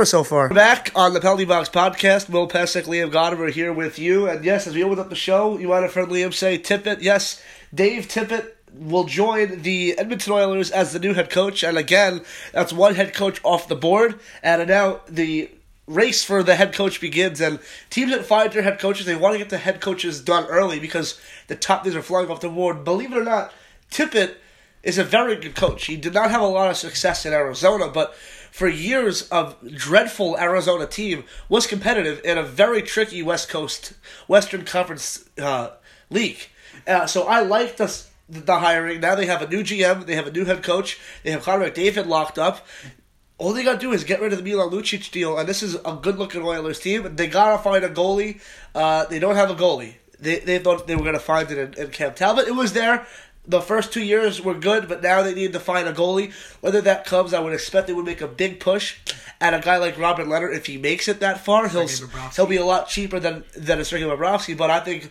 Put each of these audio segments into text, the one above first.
so far. Back on the Penalty Box podcast, Will Pesic, Liam Goddard here with you. And yes, as we open up the show, you might have heard Liam say Tippett. Yes, Dave Tippett will join the Edmonton Oilers as the new head coach. And again, that's one head coach off the board. And now the race for the head coach begins. And teams that find their head coaches, they want to get the head coaches done early because the top names are flying off the board. Believe it or not, Tippett is a very good coach. He did not have a lot of success in Arizona, but for years of dreadful Arizona team was competitive in a very tricky West Coast Western Conference uh, league. Uh, so I like the the hiring. Now they have a new GM, they have a new head coach, they have Connor McDavid locked up. All they got to do is get rid of the Milan Lucic deal, and this is a good looking Oilers team. They got to find a goalie. Uh, they don't have a goalie. They, they thought they were to find it in, in Cam Talbot. It was there the first two years were good, but now they need to find a goalie. Whether that comes, I would expect they would make a big push at a guy like Robin Lehner. If he makes it that far, he'll he'll be a lot cheaper than than a Sergei Bobrovsky. But I think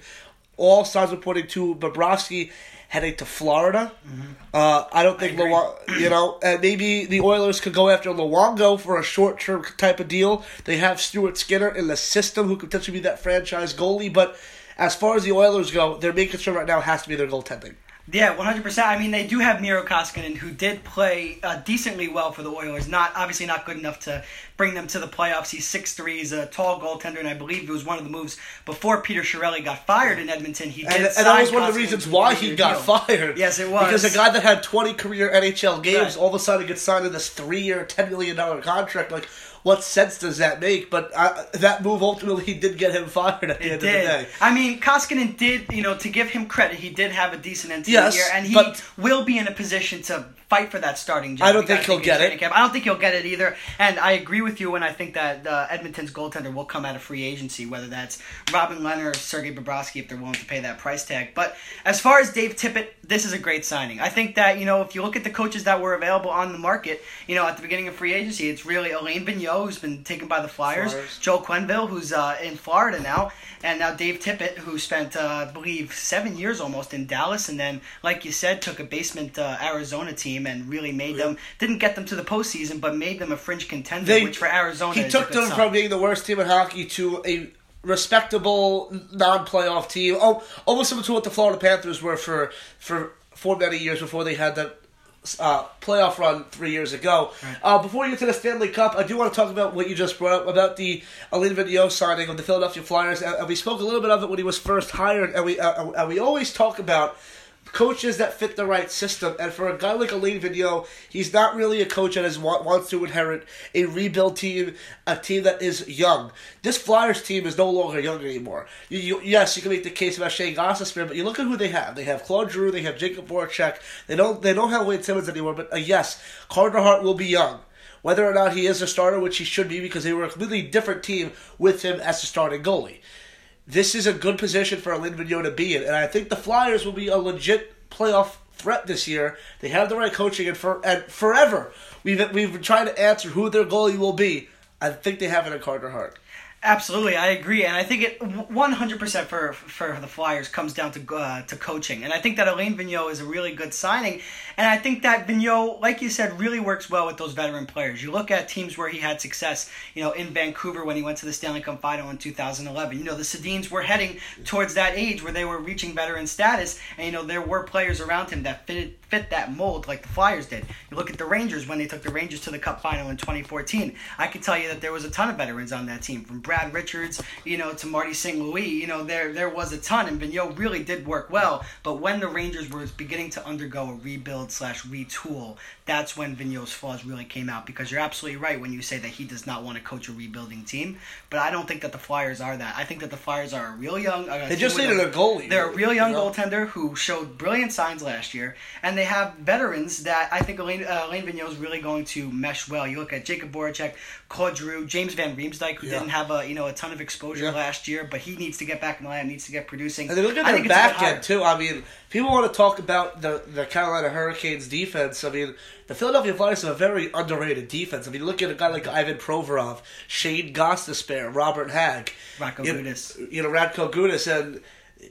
all signs are pointing to Bobrovsky heading to Florida. Mm-hmm. Uh, I don't think Luong, you know, and maybe the Oilers could go after Luongo for a short term type of deal. They have Stuart Skinner in the system who could potentially be that franchise goalie, but. As far as the Oilers go, their main concern right now has to be their goaltending. Yeah, one hundred percent. I mean, they do have Miro Koskinen, who did play uh, decently well for the Oilers. Not obviously not good enough to bring them to the playoffs. He's six three. He's a tall goaltender, and I believe it was one of the moves before Peter Chiarelli got fired in Edmonton. He and, and that was one Koskinen of the reasons why he got deal. fired. Yes, it was because a guy that had twenty career NHL games right. all of a sudden gets signed to this three year, ten million dollar contract. Like what sense does that make? But uh, that move ultimately did get him fired at the it end did. of the day. I mean, Koskinen did, you know, to give him credit, he did have a decent to yes, year, and he will be in a position to fight for that starting job. I don't think he'll get it. Camp. I don't think he'll get it either. And I agree with you when I think that uh, Edmonton's goaltender will come out of free agency, whether that's Robin Lehner or Sergei Bobrovsky if they're willing to pay that price tag. But as far as Dave Tippett, this is a great signing. I think that, you know, if you look at the coaches that were available on the market, you know, at the beginning of free agency, it's really Alain Vigneault, who's been taken by the Flyers, Flyers. Joe Quenneville, who's uh, in Florida now, and now Dave Tippett, who spent, uh, I believe, seven years almost in Dallas, and then, like you said, took a basement uh, Arizona team and really made them didn't get them to the postseason, but made them a fringe contender, they, which for Arizona he took them sign. from being the worst team in hockey to a respectable non-playoff team. Oh, almost similar to what the Florida Panthers were for for for many years before they had that uh, playoff run three years ago. Right. Uh, before you get to the Stanley Cup, I do want to talk about what you just brought up about the Alain Vigneault signing of the Philadelphia Flyers. And, we spoke a little bit of it when he was first hired, and we uh, and we always talk about coaches that fit the right system. And for a guy like Alain Vigneault, he's not really a coach that is, wants to inherit a rebuild team, a team that is young. This Flyers team is no longer young anymore. You, you, yes, you can make the case about Shane Gostisbehere, but you look at who they have. They have Claude Giroux, they have Jakub Voracek. They don't they don't have Wayne Simmonds anymore. But uh, yes, Carter Hart will be young. Whether or not he is a starter, which he should be, because they were a completely different team with him as the starting goalie this is a good position for Alain Vigneault to be in, and I think the Flyers will be a legit playoff threat this year. They have the right coaching, and for and forever we've we've been trying to answer who their goalie will be. I think they have it in Carter Hart. Absolutely, I agree, and I think it one hundred percent for for the Flyers comes down to uh, to coaching, and I think that Alain Vigneault is a really good signing, and I think that Vigneault, like you said, really works well with those veteran players. You look at teams where he had success, you know, in Vancouver when he went to the Stanley Cup Final in two thousand eleven. You know, the Sedins were heading towards that age where they were reaching veteran status, and you know there were players around him that fitted fit that mold like the Flyers did. You look at the Rangers when they took the Rangers to the Cup Final in 2014. I can tell you that there was a ton of veterans on that team, from Brad Richards, you know, to Marty St. Louis. You know, there there was a ton, and Vigneault really did work well. But when the Rangers were beginning to undergo a rebuild slash retool, that's when Vigneault's flaws really came out. Because you're absolutely right when you say that he does not want to coach a rebuilding team. But I don't think that the Flyers are that. I think that the Flyers are a real young. Uh, they just needed a, a goalie. They're a real young you know? goaltender who showed brilliant signs last year, and they have veterans that I think Alain, uh, Alain Vigneault is really going to mesh well. You look at Jakub Voracek, Claude Giroux, James Van Riemsdyk, who yeah. didn't have a you know a ton of exposure yeah. last year, but he needs to get back in the line, needs to get producing. And they look at their back end too. I mean, people want to talk about the the Carolina Hurricanes defense. I mean, the Philadelphia Flyers have a very underrated defense. I mean, look at a guy like Ivan Provorov, Shane Gostisbehere, Robert Hagg, Radko you, Gudas. You know, Radko Gudas, and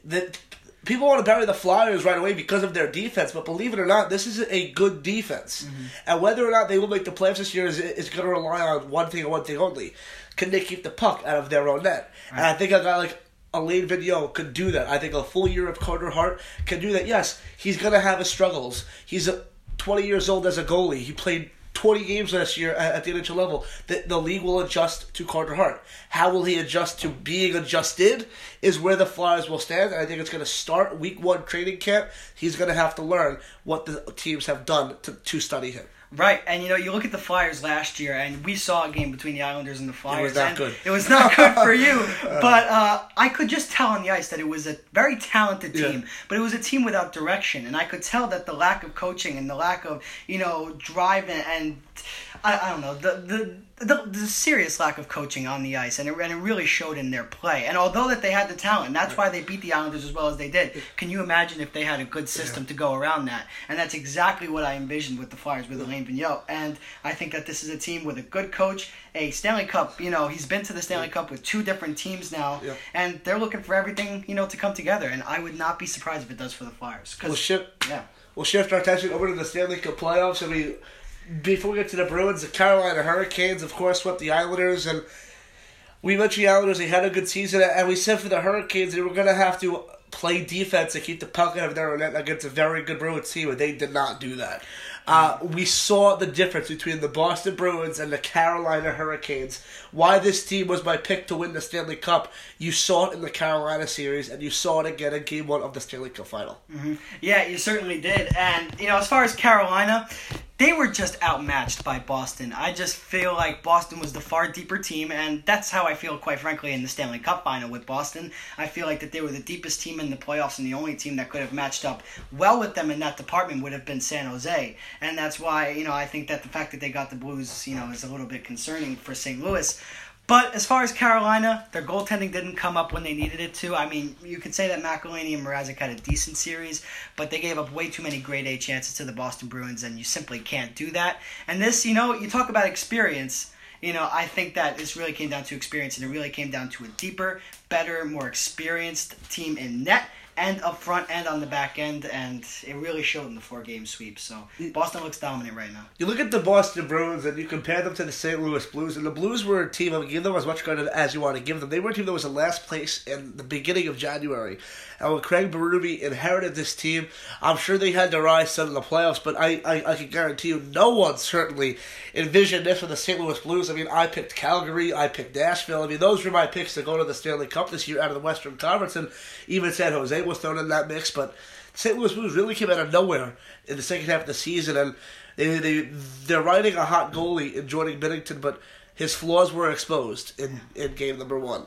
the people want to bury the Flyers right away because of their defense, but believe it or not, this is a good defense. Mm-hmm. And whether or not they will make the playoffs this year is, is going to rely on one thing and one thing only. Can they keep the puck out of their own net? And I think a guy like Alain Vigneault could do that. I think a full year of Carter Hart can do that. Yes, he's going to have his struggles. He's a, 20 years old as a goalie. He played 20 games last year at, at the NHL level. The, the league will adjust to Carter Hart. How will he adjust to being adjusted is where the Flyers will stand. And I think it's going to start week one training camp. He's going to have to learn what the teams have done to, to study him. Right, and you know, you look at the Flyers last year, and we saw a game between the Islanders and the Flyers. It was not good. It was not good for you, but uh, I could just tell on the ice that it was a very talented Yeah. team, but it was a team without direction, and I could tell that the lack of coaching and the lack of you know drive and, and I, I don't know the, the the the serious lack of coaching on the ice, and it, and it really showed in their play. And although that they had the talent, and that's why they beat the Islanders as well as they did. Can you imagine if they had a good system to go around that? And that's exactly what I envisioned with the Flyers with Alain Vigneault. And I think that this is a team with a good coach, a Stanley Cup. You know, he's been to the Stanley Cup with two different teams now, Yeah. and they're looking for everything you know to come together. And I would not be surprised if it does for the Flyers. We'll, Because shift, yeah. we'll shift our attention over to the Stanley Cup playoffs. I mean, before we get to the Bruins, the Carolina Hurricanes, of course, swept the Islanders. And we mentioned the Islanders, they had a good season. And we said for the Hurricanes, they were going to have to play defense to keep the puck out of their net against a very good Bruins team, and they did not do that. Uh, we saw the difference between the Boston Bruins and the Carolina Hurricanes. Why this team was my pick to win the Stanley Cup, you saw it in the Carolina series, and you saw it again in Game One of the Stanley Cup Final. Yeah, you certainly did. And, you know, as far as Carolina, they were just outmatched by Boston. I just feel like Boston was the far deeper team, and that's how I feel, quite frankly, in the Stanley Cup final with Boston. I feel like that they were the deepest team in the playoffs, and the only team that could have matched up well with them in that department would have been San Jose. And that's why, you know, I think that the fact that they got the Blues, you know, is a little bit concerning for St. Louis. But as far as Carolina, their goaltending didn't come up when they needed it to. I mean, you could say that McElhinney and Mrazek had a decent series, but they gave up way too many grade A chances to the Boston Bruins, and you simply can't do that. And this, you know, you talk about experience. You know, I think that this really came down to experience, and it really came down to a deeper, better, more experienced team in net and up front and on the back end, and it really showed in the four game sweep. So Boston looks dominant right now. You look at the Boston Bruins and you compare them to the St. Louis Blues, and the Blues were a team, I would give them as much credit as you want to give them. They were a team that was in last place in the beginning of January. And when Craig Berube inherited this team, I'm sure they had their eyes set on the playoffs, but I, I, I can guarantee you no one certainly envisioned this for the St. Louis Blues. I mean, I picked Calgary, I picked Nashville. I mean, those were my picks to go to the Stanley Cup this year out of the Western Conference, and even San Jose was thrown in that mix, but St. Louis Blues really came out of nowhere in the second half of the season, and they they they're riding a hot goalie in Jordan Binnington, but his flaws were exposed in, in game number one.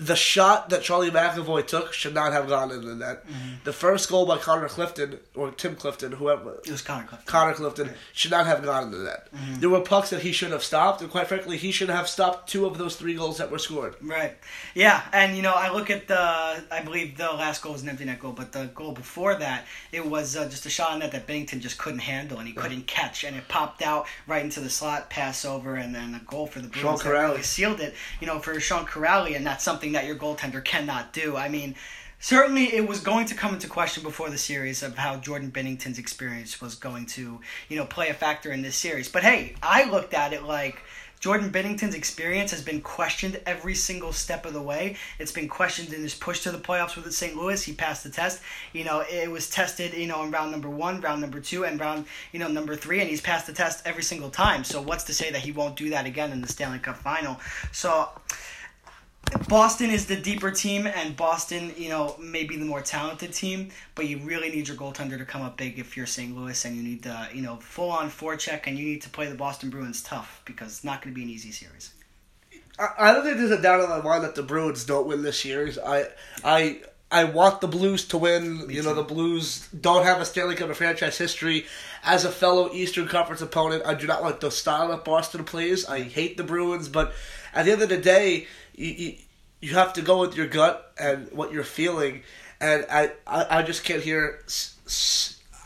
The shot that Charlie McAvoy took should not have gone into the net. The first goal by Connor Clifton or Tim Clifton, whoever It was Connor Clifton. Connor Clifton should not have gone into the net. There were pucks that he should have stopped, and quite frankly, he should have stopped two of those three goals that were scored. Right. Yeah, and you know, I look at the. I believe the last goal was an empty net goal, but the goal before that, it was uh, just a shot on net that Binnington just couldn't handle and he couldn't catch, and it popped out right into the slot, pass over, and then a goal for the Bruins that Kuraly. really sealed it. You know, for Sean Kuraly, and that's something that your goaltender cannot do. I mean. Certainly, it was going to come into question before the series of how Jordan Binnington's experience was going to, you know, play a factor in this series. But hey, I looked at it like Jordan Binnington's experience has been questioned every single step of the way. It's been questioned in his push to the playoffs with St. Louis. He passed the test. You know, it was tested, you know, in round number one, round number two, and round, you know, number three, and he's passed the test every single time. So what's to say that he won't do that again in the Stanley Cup final? So Boston is the deeper team, and Boston, you know, may be the more talented team, but you really need your goaltender to come up big if you're St. Louis, and you need the, you know, full on forecheck, and you need to play the Boston Bruins tough because it's not going to be an easy series. I, I don't think there's a doubt in my mind that the Bruins don't win this series. I I I want the Blues to win. you know, too. the Blues don't have a Stanley Cup in franchise history. As a fellow Eastern Conference opponent, I do not like the style that Boston plays. I hate the Bruins, but at the end of the day, you, you, you have to go with your gut and what you're feeling. And I, I, I just can't hear.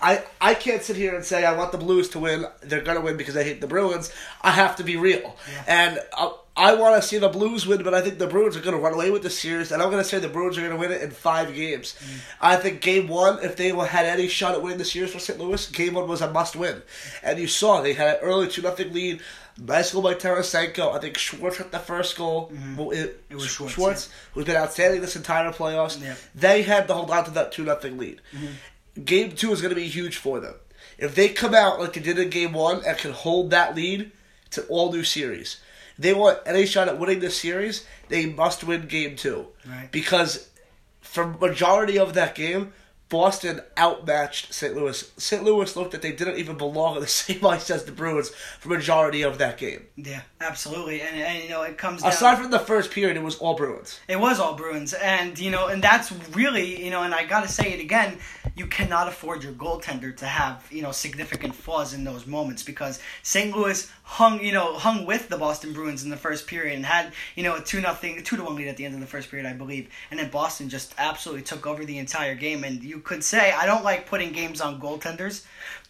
I, I can't sit here and say I want the Blues to win. They're gonna win because I hate the Bruins. I have to be real, and uh, I want to see the Blues win, but I think the Bruins are going to run away with the series, and I'm going to say the Bruins are going to win it in five games. Mm. I think game one, if they had any shot at winning the series for St. Louis, game one was a must win. And you saw they had an early 2 nothing lead. Nice goal by Tarasenko. I think Schwartz hit the first goal. Mm-hmm. Well, it, it, was Schwartz, Schwartz yeah. who's been outstanding this entire playoffs. Yeah. They had to hold on to that 2 0 lead. Mm-hmm. Game two is going to be huge for them. If they come out like they did in game one and can hold that lead, it's an all new series they want any shot at winning this series, they must win game two. Right. Because for majority of that game, Boston outmatched St. Louis. St. Louis looked that they didn't even belong on the same ice as the Bruins for majority of that game. Yeah, absolutely, and, and you know it comes aside down, from the first period, it was all Bruins. It was all Bruins, and you know, and that's really you know, and I got to say it again you cannot afford your goaltender to have you know significant flaws in those moments because St. Louis hung you know hung with the Boston Bruins in the first period and had you know a two nothing two to one lead at the end of the first period I believe. And then Boston just absolutely took over the entire game. And you could say I don't like putting games on goaltenders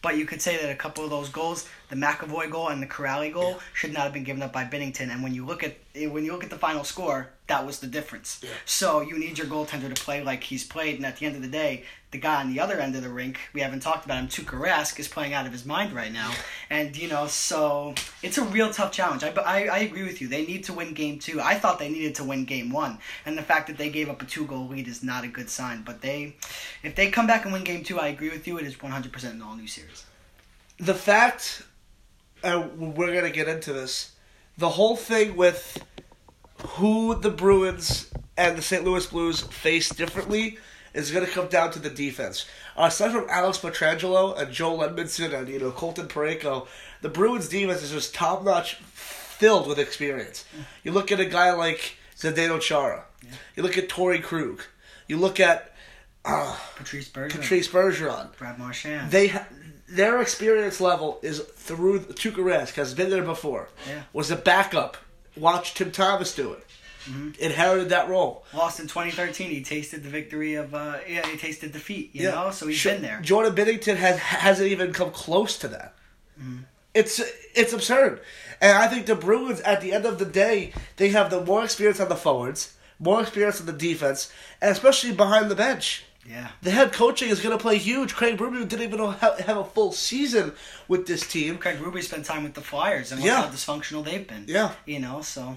but you could say that a couple of those goals, the McAvoy goal and the Kuraly goal, yeah. should not have been given up by Binnington. And when you look at when you look at the final score, that was the difference. Yeah. So you need your goaltender to play like he's played, and at the end of the day, the guy on the other end of the rink, we haven't talked about him, Tuukka Rask, is playing out of his mind right now. And, you know, so it's a real tough challenge. I, I, I agree with you. They need to win game two. I thought they needed to win game one. And the fact that they gave up a two goal lead is not a good sign. But they, if they come back and win game two, I agree with you. It is 100% an all new series the fact, and we're gonna get into this, the whole thing with who the Bruins and the St. Louis Blues face differently is going to come down to the defense. Uh, aside from Alex Pietrangelo and Joel Edmundson and you know Colton Parayko, the Bruins defense is just top notch, filled with experience. You look at a guy like Zdeno Chara. Yeah. You look at Torey Krug. You look at uh, Patrice Bergeron. Patrice Bergeron. Brad Marchand. They ha- their experience level is through Tuukka Rask has been there before. Yeah. Was a backup. Watched Tim Thomas do it. Mm-hmm. Inherited that role. Lost in 2013. He tasted the victory of. Uh, yeah, he tasted defeat. You yeah. know, so he's Sh- been there. Jordan Binnington has hasn't even come close to that. Mm-hmm. It's it's absurd, and I think the Bruins at the end of the day they have the more experience on the forwards, more experience on the defense, and especially behind the bench. Yeah. The head coaching is going to play huge. Craig Berube didn't even have, have a full season with this team. Craig Berube spent time with the Flyers and yeah. how dysfunctional they've been. Yeah. You know, so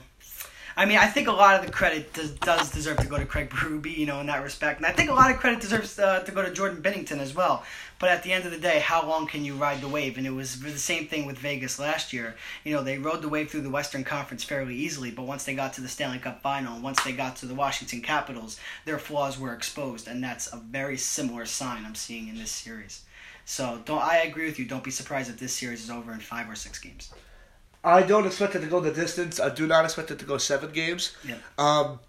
I mean, I think a lot of the credit does, does deserve to go to Craig Berube, you know, in that respect, and I think a lot of credit deserves uh, to go to Jordan Binnington as well. But at the end of the day, how long can you ride the wave? And it was the same thing with Vegas last year. You know, they rode the wave through the Western Conference fairly easily, but once they got to the Stanley Cup Final, once they got to the Washington Capitals, their flaws were exposed, and that's a very similar sign I'm seeing in this series. So don't I agree with you? Don't be surprised if this series is over in five or six games. I don't expect it to go the distance. I do not expect it to go seven games. Yeah. Um,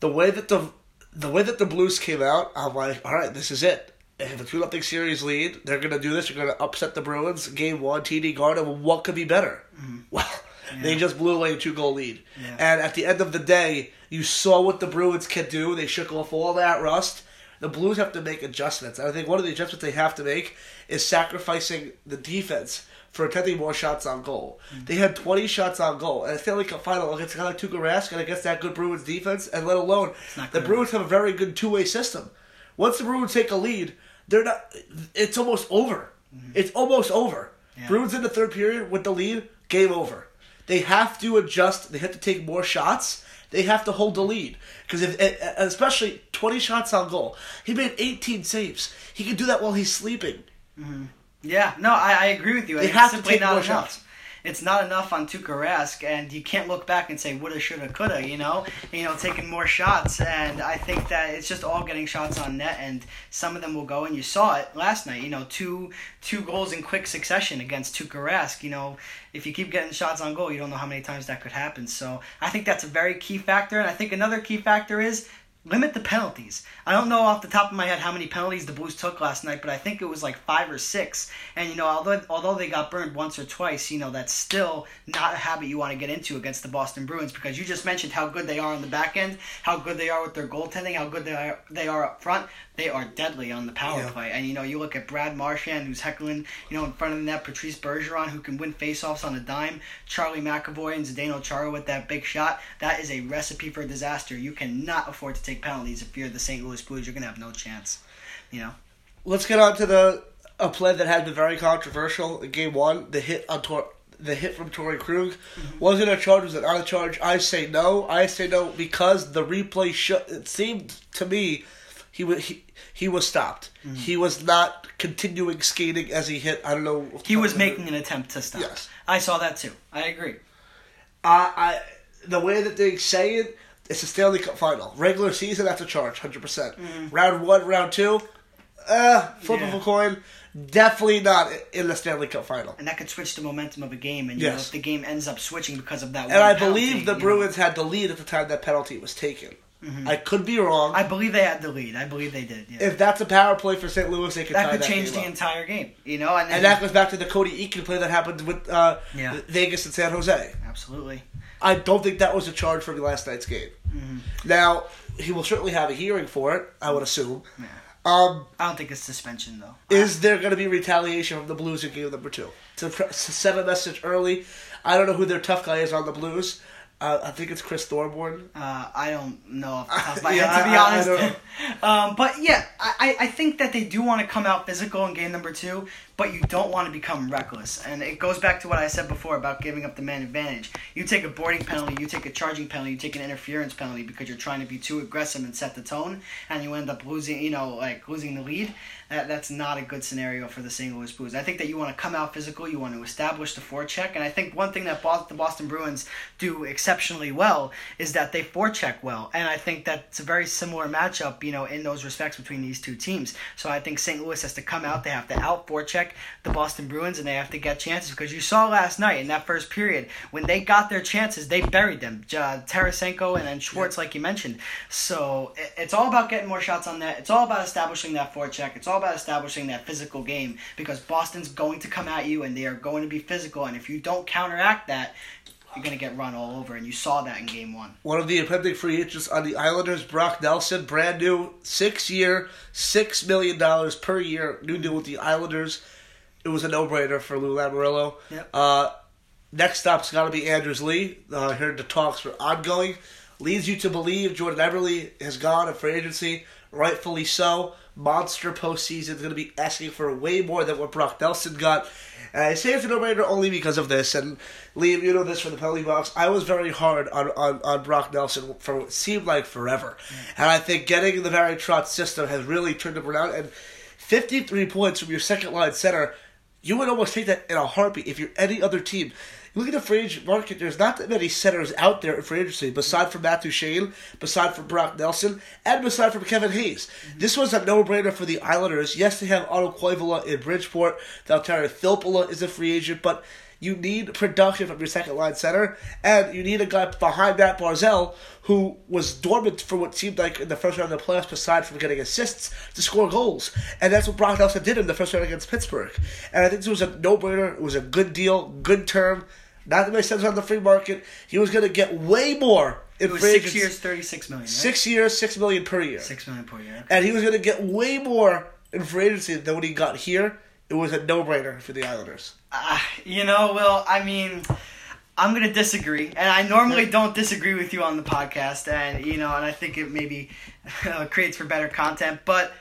the way that the the way that the Blues came out, I'm like, all right, this is it. If a two nothing series lead, they're gonna do this. They're gonna upset the Bruins. Game one, TD Garden. What could be better? Mm-hmm. Well, yeah. they just blew away a two goal lead. Yeah. And at the end of the day, you saw what the Bruins can do. They shook off all that rust. The Blues have to make adjustments. And I think one of the adjustments they have to make is sacrificing the defense for attempting more shots on goal. Mm-hmm. They had 20 shots on goal, and I feel like a final against a guy like Tuukka Rask and against that good Bruins defense, and let alone the Bruins have a very good two way system. Once the Bruins take a lead, they're not. It's almost over. Mm-hmm. It's almost over. Yeah. Bruins in the third period with the lead, game over. They have to adjust. They have to take more shots. They have to hold the lead because if, especially twenty shots on goal, he made eighteen saves. He can do that while he's sleeping. Mm-hmm. Yeah, no, I, I agree with you. They have to take more enough. shots. It's not enough on Tuukka Rask, and you can't look back and say woulda, shoulda, coulda. You know, you know, taking more shots, and I think that it's just all getting shots on net, and some of them will go. And you saw it last night. You know, two two goals in quick succession against Tuukka Rask. You know, if you keep getting shots on goal, you don't know how many times that could happen. So I think that's a very key factor, and I think another key factor is limit the penalties. I don't know off the top of my head how many penalties the Blues took last night, but I think it was like five or six. And you know, although although they got burned once or twice, you know that's still not a habit you want to get into against the Boston Bruins because you just mentioned how good they are on the back end, how good they are with their goaltending, how good they are they are up front. They are deadly on the power Yeah. play. And you know, you look at Brad Marchand who's heckling, you know, in front of the net, Patrice Bergeron who can win faceoffs on a dime, Charlie McAvoy and Zdeno Chara with that big shot. That is a recipe for disaster. You cannot afford to take penalties if you're the St. Louis Blues. You're gonna have no chance. You know. Let's get on to the a play that had been very controversial in game one. The hit on Tor- the hit from Torey Krug mm-hmm. was it a charge? Was it not a charge? I say no. I say no because the replay show. It seemed to me he was he, he was stopped. Mm-hmm. He was not continuing skating as he hit. I don't know. He was making an attempt to stop. Yes. I saw that too. I agree. I, I the way that they say it, it's a Stanley Cup final. Regular season, that's a charge, hundred percent. Round one, round two, uh, flip of a coin. Definitely not in the Stanley Cup final. And that could switch the momentum of a game. And you know, Yes. if the game ends up switching because of that, And I penalty, believe the you know, Bruins had the lead at the time that penalty was taken. I could be wrong. I believe they had the lead. I believe they did. Yeah. if that's a power play for St. Louis, they could that could that change the up. entire game. You know, and, And that goes back to the Cody Eakin play that happened with uh, Yeah. Vegas and San Jose. absolutely. I don't think that was a charge from last night's game. Mm-hmm. Now he will certainly have a hearing for it. I would assume. Yeah. Um, I don't think it's suspension though. is there going to be retaliation from the Blues in game number two? To, to send a message early. I don't know who their tough guy is on the Blues. Uh, I think it's Chris Thorburn. Uh, I don't know off the top of my Yeah, head, to be I- I um, but yeah, I, I think that they do want to come out physical in game number two, but you don't want to become reckless. And it goes back to what I said before about giving up the man advantage. You take a boarding penalty, you take a charging penalty, you take an interference penalty because you're trying to be too aggressive and set the tone, and you end up losing, you know, like losing the lead. That, that's not a good scenario for the St. Louis Blues. I think that you want to come out physical, you want to establish the forecheck, and I think one thing that the Boston Bruins do exceptionally well is that they forecheck well, and I think that's a very similar matchup, you know, in those respects between these two teams. So I think St. Louis has to come out, they have to out forecheck the Boston Bruins, and they have to get chances because you saw last night in that first period when they got their chances, they buried them. Uh, Tarasenko and then Schwartz, like you mentioned. So it, it's all about getting more shots on net. It's all about establishing that forecheck. It's all about establishing that physical game because Boston's going to come at you and they are going to be physical. And if you don't counteract that, you're going to get run all over. And you saw that in game one. One of the impending free agents on the Islanders, Brock Nelson, brand new, six year, $6 million per year, new deal with the Islanders. It was a no brainer for Lou Lamoriello. Yep. Uh, next stop's got to be Anders Lee. Uh, I heard the talks were ongoing. Leads you to believe Jordan Eberle has gone in free agency, rightfully so. Monster postseason is going to be asking for way more than what Brock Nelson got. And I say it's a no-brainer only because of this. And Liam, you know this from the penalty box. I was very hard on, on, on Brock Nelson for what seemed like forever. Mm. And I think getting the Barry Trotz system has really turned him around. And 53 points from your second line center, you would almost take that in a heartbeat if you're any other team. Look at the free agent market, there's not that many centers out there in free agency, beside from Matt Duchene, beside from Brock Nelson, and beside from Kevin Hayes. Mm-hmm. This was a no-brainer for the Islanders. Yes, they have Otto Koivula in Bridgeport. Valtteri Filppula is a free agent, but you need production from your second line center, and you need a guy behind Matt Barzal who was dormant for what seemed like in the first round of the playoffs, aside from getting assists to score goals. And that's what Brock Nelson did in the first round against Pittsburgh. And I think this was a no brainer. It was a good deal, good term. Not that makes sense on the free market. He was going to get way more in It was six agents. years, thirty-six million. Right? Six years, six million per year. Six million per year. And he was going to get way more in free agency than what he got here. It was a no brainer for the Islanders. Uh, you know, Will, I mean, I'm going to disagree. And I normally don't disagree with you on the podcast. And, you know, and I think it maybe uh, creates for better content. But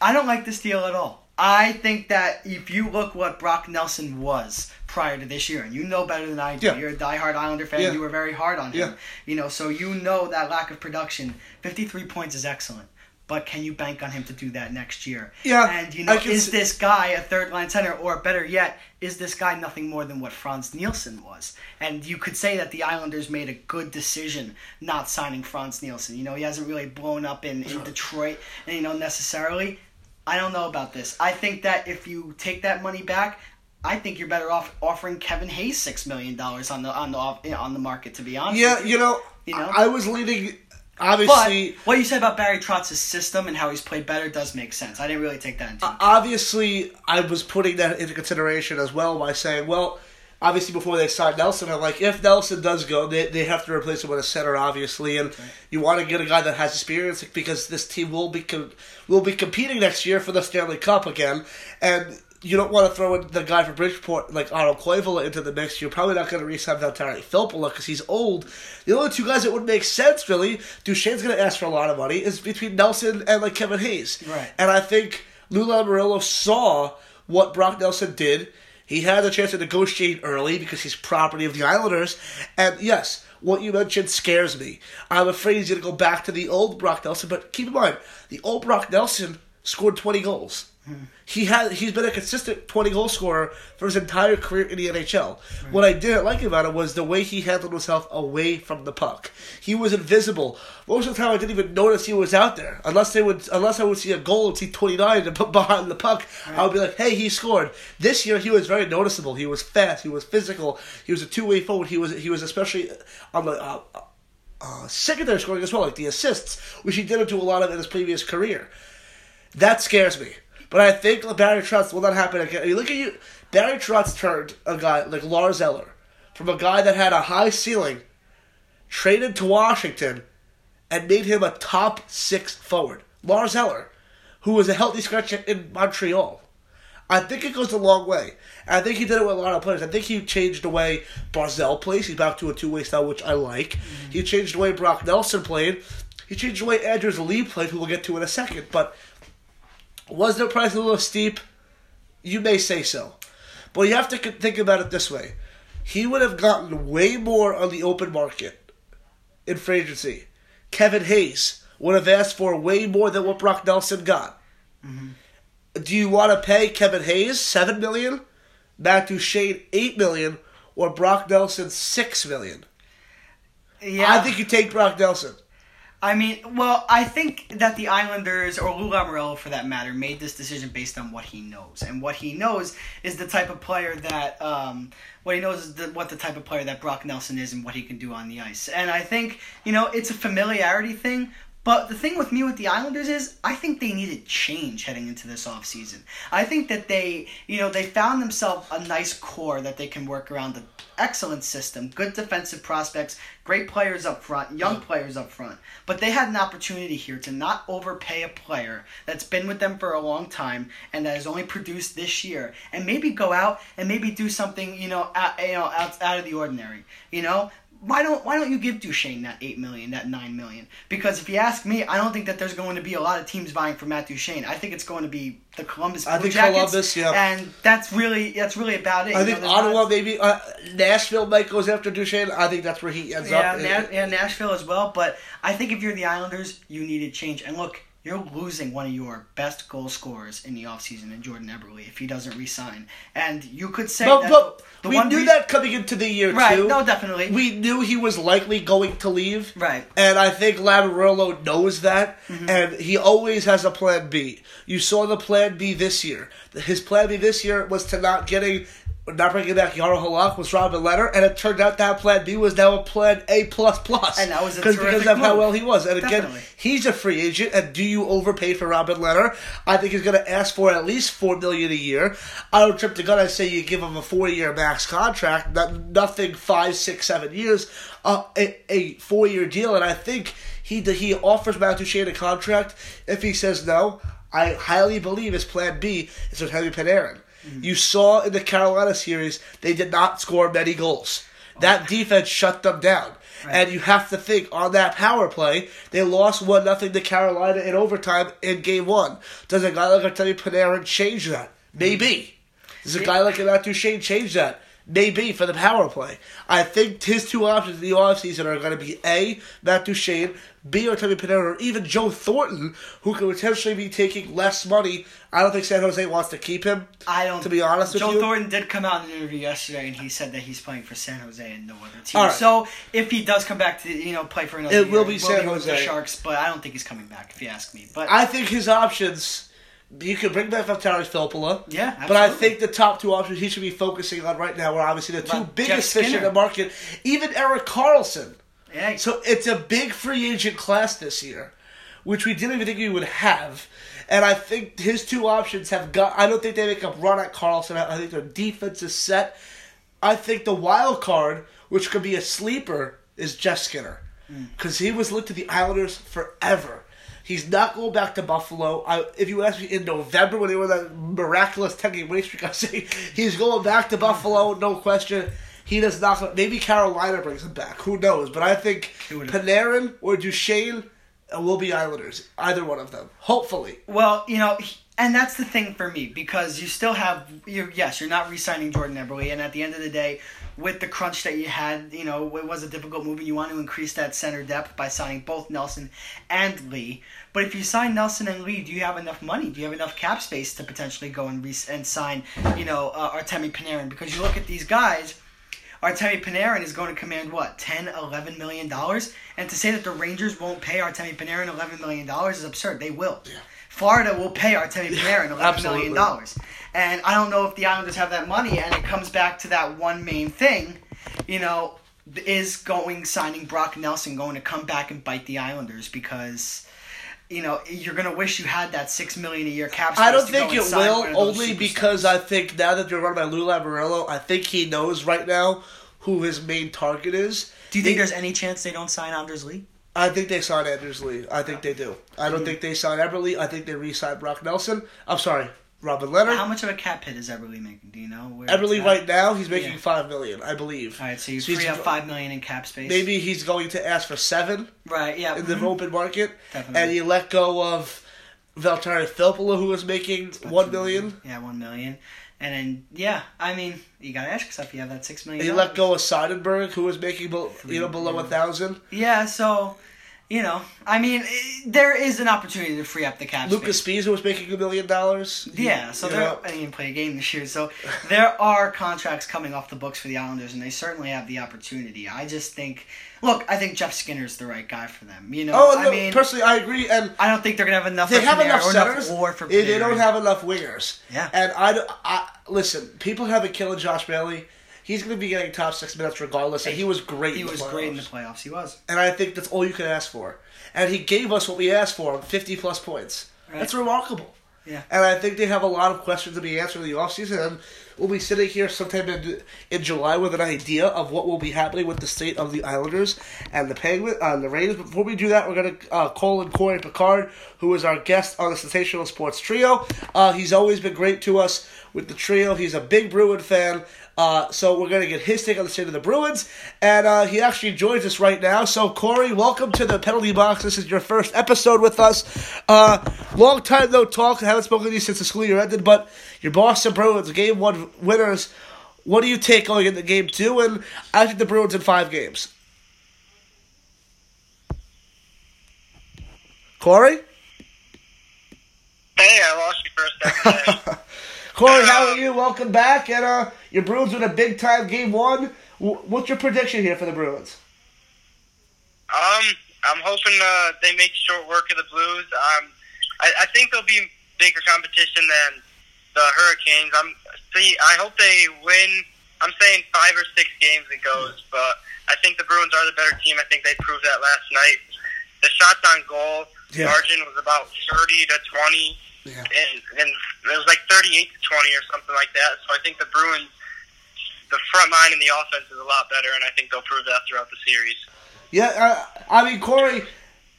I don't like this deal at all. I think that if you look what Brock Nelson was prior to this year, and you know better than I do, Yeah. you're a diehard Islander fan, Yeah. you were very hard on him. Yeah. You know, so you know that lack of production. 53 points is excellent. But can you bank on him to do that next year? Yeah, And, you know, is this guy a third line center, or better yet, is this guy nothing more than what Franz Nielsen was? And you could say that the Islanders made a good decision not signing Franz Nielsen. You know, he hasn't really blown up in, in Detroit, you know necessarily. I don't know about this. I think that if you take that money back, I think you're better off offering Kevin Hayes six million dollars on the on the on the market. To be honest, Yeah, you know, You know? I was leaning obviously, But what you said about Barry Trotz's system and how he's played better does make sense. I didn't really take that into account. obviously, I was putting that into consideration as well by saying, well, obviously before they signed Nelson, I'm like, if Nelson does go, they, they have to replace him with a center, obviously, and you want to get a guy that has experience because this team will be com- will be competing next year for the Stanley Cup again, and. You don't want to throw in the guy from Bridgeport like Otto Koivula into the mix. You're probably not going to re-sign Valtteri Filppula because he's old. The only two guys that would make sense, really, Duchene's going to ask for a lot of money, is between Nelson and like Kevin Hayes. Right. And I think Lou Lamoriello saw what Brock Nelson did. He had a chance to negotiate early because he's property of the Islanders. And yes, what you mentioned scares me. I'm afraid he's going to go back to the old Brock Nelson. But keep in mind, the old Brock Nelson scored 20 goals. He had he's been a consistent twenty goal scorer for his entire career in the NHL. What I didn't like about it was the way he handled himself away from the puck. He was invisible. Most of the time, I didn't even notice he was out there unless they would unless I would see a goal and see twenty nine and put behind the puck. I would be like, "Hey, he scored." This year, he was very noticeable. He was fast. He was physical. He was a two way forward. He was he was especially on the. Uh, uh, secondary scoring as well, like the assists, which he didn't do a lot of in his previous career. That scares me. But I think Barry Trotz will not happen again. Mean, look at you. Barry Trotz turned a guy like Lars Eller from a guy that had a high ceiling, traded to Washington, and made him a top six forward. Lars Eller, who was a healthy scratch in Montreal. I think it goes a long way. And I think he did it with a lot of players. I think he changed the way Barzal plays. He's back to a two way style, which I like. Mm-hmm. He changed the way Brock Nelson played. He changed the way Anders Lee played, who we'll get to in a second. But was their price a little steep? You may say so. But you have to think about it this way. He would have gotten way more on the open market in free agency. Kevin Hayes would have asked for way more than what Brock Nelson got. Mm-hmm. Do you want to pay Kevin Hayes seven million, Matt Duchene eight million, or Brock Nelson six million? Yeah, I think you take Brock Nelson. I mean, well, I think that the Islanders, or Lou Lamoriello for that matter, made this decision based on what he knows, and what he knows is the type of player that, um, what he knows is the, what the type of player that Brock Nelson is, and what he can do on the ice. And I think you know it's a familiarity thing. But the thing with me with the Islanders is I think they needed change heading into this offseason. I think that they, you know, they found themselves a nice core that they can work around the excellent system, good defensive prospects, great players up front, young mm. players up front. But they had an opportunity here to not overpay a player that's been with them for a long time and that has only produced this year, and maybe go out and maybe do something, you know, out, you know, out, out of the ordinary. You know, why don't why don't you give Duchene that eight million, that nine million? Because if you ask me, I don't think that there's going to be a lot of teams vying for Matt Duchene. I think it's going to be the Columbus Blue I think Jackets, Columbus, yeah. and that's really that's really about it. I You think know, Ottawa, not- maybe uh, Nashville might goes after Duchene. I think that's where he ends yeah, up. Na- yeah, Nashville as well. But I think if you're the Islanders, you need a change. And look, you're losing one of your best goal scorers in the offseason in Jordan Eberle if he doesn't resign. And you could say But, that but we knew re- that coming into the year Right, too. no, definitely. We knew he was likely going to leave. Right. And I think Lamoriello knows that, Mm-hmm. and he always has a plan B. You saw the plan B this year. His plan B this year was to not getting, not bringing back Jaro Halak was Robin Lehner, and it turned out that plan B was now a plan A plus plus. And that was a because terrific of how well he was. And again, Definitely. he's a free agent, and do you overpay for Robin Lehner? I think he's going to ask for at least four million a year. I don't trip the gun. I say you give him a four-year max contract, not, nothing five, six, seven years, uh, a, a four-year deal, and I think he he offers Matt Duchene a contract. If he says no, I highly believe his plan B is with Henry Panarin. You saw in the Carolina series they did not score many goals. That defense shut them down. And you have to think on that power play, they lost one nothing to Carolina in overtime in game one. Does a guy like Artemi Panarin change that? Maybe. Hmm. Does a guy like Matt Duchene change that? Maybe for the power play. I think his two options in the offseason are going to be A, Matt Duchene, B, Artemi Panarin, or even Joe Thornton, who could potentially be taking less money. I don't think San Jose wants to keep him. I don't. To be honest with you. Joe. Thornton did come out in an interview yesterday, and he said that he's playing for San Jose and no other team. Right. So if he does come back to you know play for another, It will year, be San with the Jose. Sharks, but I don't think he's coming back. If you ask me, but I think his options. You could bring back Valtteri Filppula. Yeah, But I think the top two options he should be focusing on right now are obviously the two Well, biggest fish in the market. Even Erik Karlsson Yeah. So it's a big free agent class this year, which we didn't even think we would have. And I think his two options have got. I don't think they make a run at Carlson. I think their defense is set. I think the wild card, which could be a sleeper, is Jeff Skinner, because he was linked to the Islanders forever. He's not going back to Buffalo. I, if you ask me in November when they were that miraculous ten game winning streak, I say he's going back to Buffalo, no question. He does not. Maybe Carolina brings him back. Who knows? But I think Panarin or Duchene uh, will be Islanders. Either one of them. Hopefully. Well, you know, and that's the thing for me because you still have you yes, you're not re-signing Jordan Eberle, and at the end of the day, with the crunch that you had, you know, it was a difficult move, you want to increase that center depth by signing both Nelson and Lee. But if you sign Nelson and Lee, do you have enough money? Do you have enough cap space to potentially go and re- and sign, you know, uh, Artemi Panarin? Because you look at these guys. Artemi Panarin is going to command what 10 11 million dollars and to say that the Rangers won't pay Artemi Panarin 11 million dollars is absurd they will Florida will pay Artemi Panarin eleven absolutely. million dollars and I don't know if the Islanders have that money and it comes back to that one main thing you know is going signing Brock Nelson going to come back and bite the Islanders because you know you're going to wish you had that 6 million a year cap I don't think it will, one of those only because I think now that they're run by Lou Lamoriello, I think he knows right now who his main target is. Do you think They- there's any chance they don't sign Anders Lee? I think they signed Anders Lee. I think they do. I don't think they signed Eberle. I think they re-signed Brock Nelson. I'm sorry, Robin Lehner. How much of a cap hit is Eberle making? Do you know? Where at? right now he's making Yeah. five million, I believe. All right, so you So he's- free up five million in cap space. Maybe he's going to ask for seven Right. Yeah. in the mhm. open market, Definitely. and you let go of Valtteri Filppula, who was making one million. Yeah, one million. And then yeah, I mean, you gotta ask yourself, you have that six million. You let go of Seidenberg, who was making you know below a thousand. Yeah, so you know, I mean, eh, there is an opportunity to free up the cap Lucas. Spies was making a million dollars. Yeah, so know, I didn't even play a game this year, so there are contracts coming off the books for the Islanders, and they certainly have the opportunity. I just think, look, I think Jeff Skinner's the right guy for them. You know, Oh, I no, mean, personally, I agree, and I don't think they're gonna have enough. they have enough centers. enough war for they don't have enough wingers. Yeah. And I, I listen. People have been killing Josh Bailey. He's going to be getting top six minutes regardless, and he was great. He in the was great in the playoffs. playoffs. He was. and I think that's all you can ask for. And he gave us what we asked for, fifty plus points. Right. That's remarkable. Yeah. And I think they have a lot of questions to be answered in the offseason. And we'll be sitting here sometime in, in July with an idea of what will be happening with the state of the Islanders and the Penguin, uh, the Raiders. Before we do that, we're going to uh, call in Corey Picard, who is our guest on the Sensational Sports Trio. Uh, he's always been great to us with the trio. He's a big Bruin fan. Uh, so we're going to get his take on the state of the Bruins. And uh, he actually joins us right now. So, Corey, welcome to the penalty box. This is your first episode with us. Uh, long time no talk. I haven't spoken to you since the school year ended, but your Boston Bruins, game one winners. What do you take going into game two? And I think the Bruins in five games. Corey? Hey, I lost you for a second. Corey, how are you? Welcome back. And uh, your Bruins win a big time game one. What's your prediction here for the Bruins? um, I'm hoping uh, they make short work of the Blues. Um, I, I think they'll be bigger competition than the Hurricanes. I'm see. I hope they win. I'm saying five or six games it goes, but I think the Bruins are the better team. I think they proved that last night. The shots on goal Yeah. margin was about 30 to 20. Yeah. and, and it was like 38 to 20 or something like that. So I think the Bruins, the front line and the offense is a lot better, and I think they'll prove that throughout the series. Yeah, uh, I mean, Corey.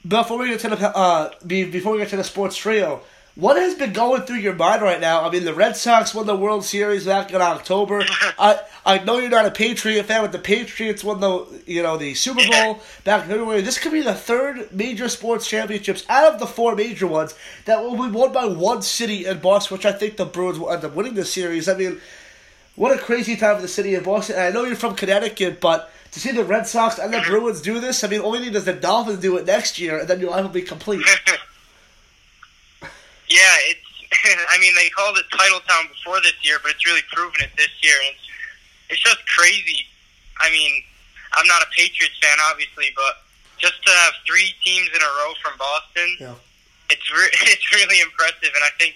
Before we get to the uh, before we get to the sports trio, what has been going through your mind right now? I mean, the Red Sox won the World Series back in October. I I know you're not a Patriot fan, but the Patriots won the you know the Super Bowl back in February. This could be the third major sports championships out of the four major ones that will be won by one city in Boston, which I think the Bruins will end up winning this series. I mean, what a crazy time for the city of Boston. And I know you're from Connecticut, but to see the Red Sox and the Bruins do this, I mean, all we need is the Dolphins do it next year, and then your life will be complete. yeah, it's. I mean, they called it Title Town before this year, but it's really proven it this year. And it's, it's just crazy. I mean, I'm not a Patriots fan, obviously, but just to have three teams in a row from Boston, Yeah. it's re- it's really impressive. And I think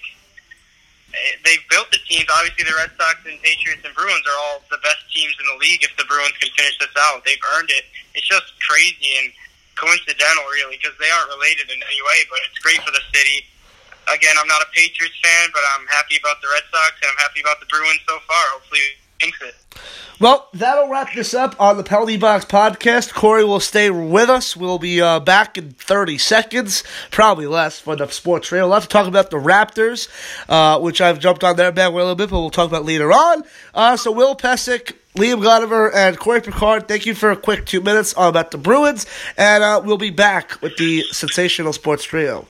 eh, they've built the teams. Obviously, the Red Sox and Patriots and Bruins are all the best teams in the league. If the Bruins can finish this out, they've earned it. It's just crazy and coincidental, really, because they aren't related in any way. But it's great for the city. Again, I'm not a Patriots fan, but I'm happy about the Red Sox and I'm happy about the Bruins so far. Hopefully, it. Well, that'll wrap this up on the Penalty Box podcast. Corey will stay with us. We'll be uh, back in 30 seconds, probably less, for the sports trail. We'll have to talk about the Raptors, uh, which I've jumped on their bandwagon a little bit, but we'll talk about later on. Uh, so, Will Pesic, Liam Godover, and Corey Picard, thank you for a quick two minutes on about the Bruins, and uh, we'll be back with the sensational sports trio.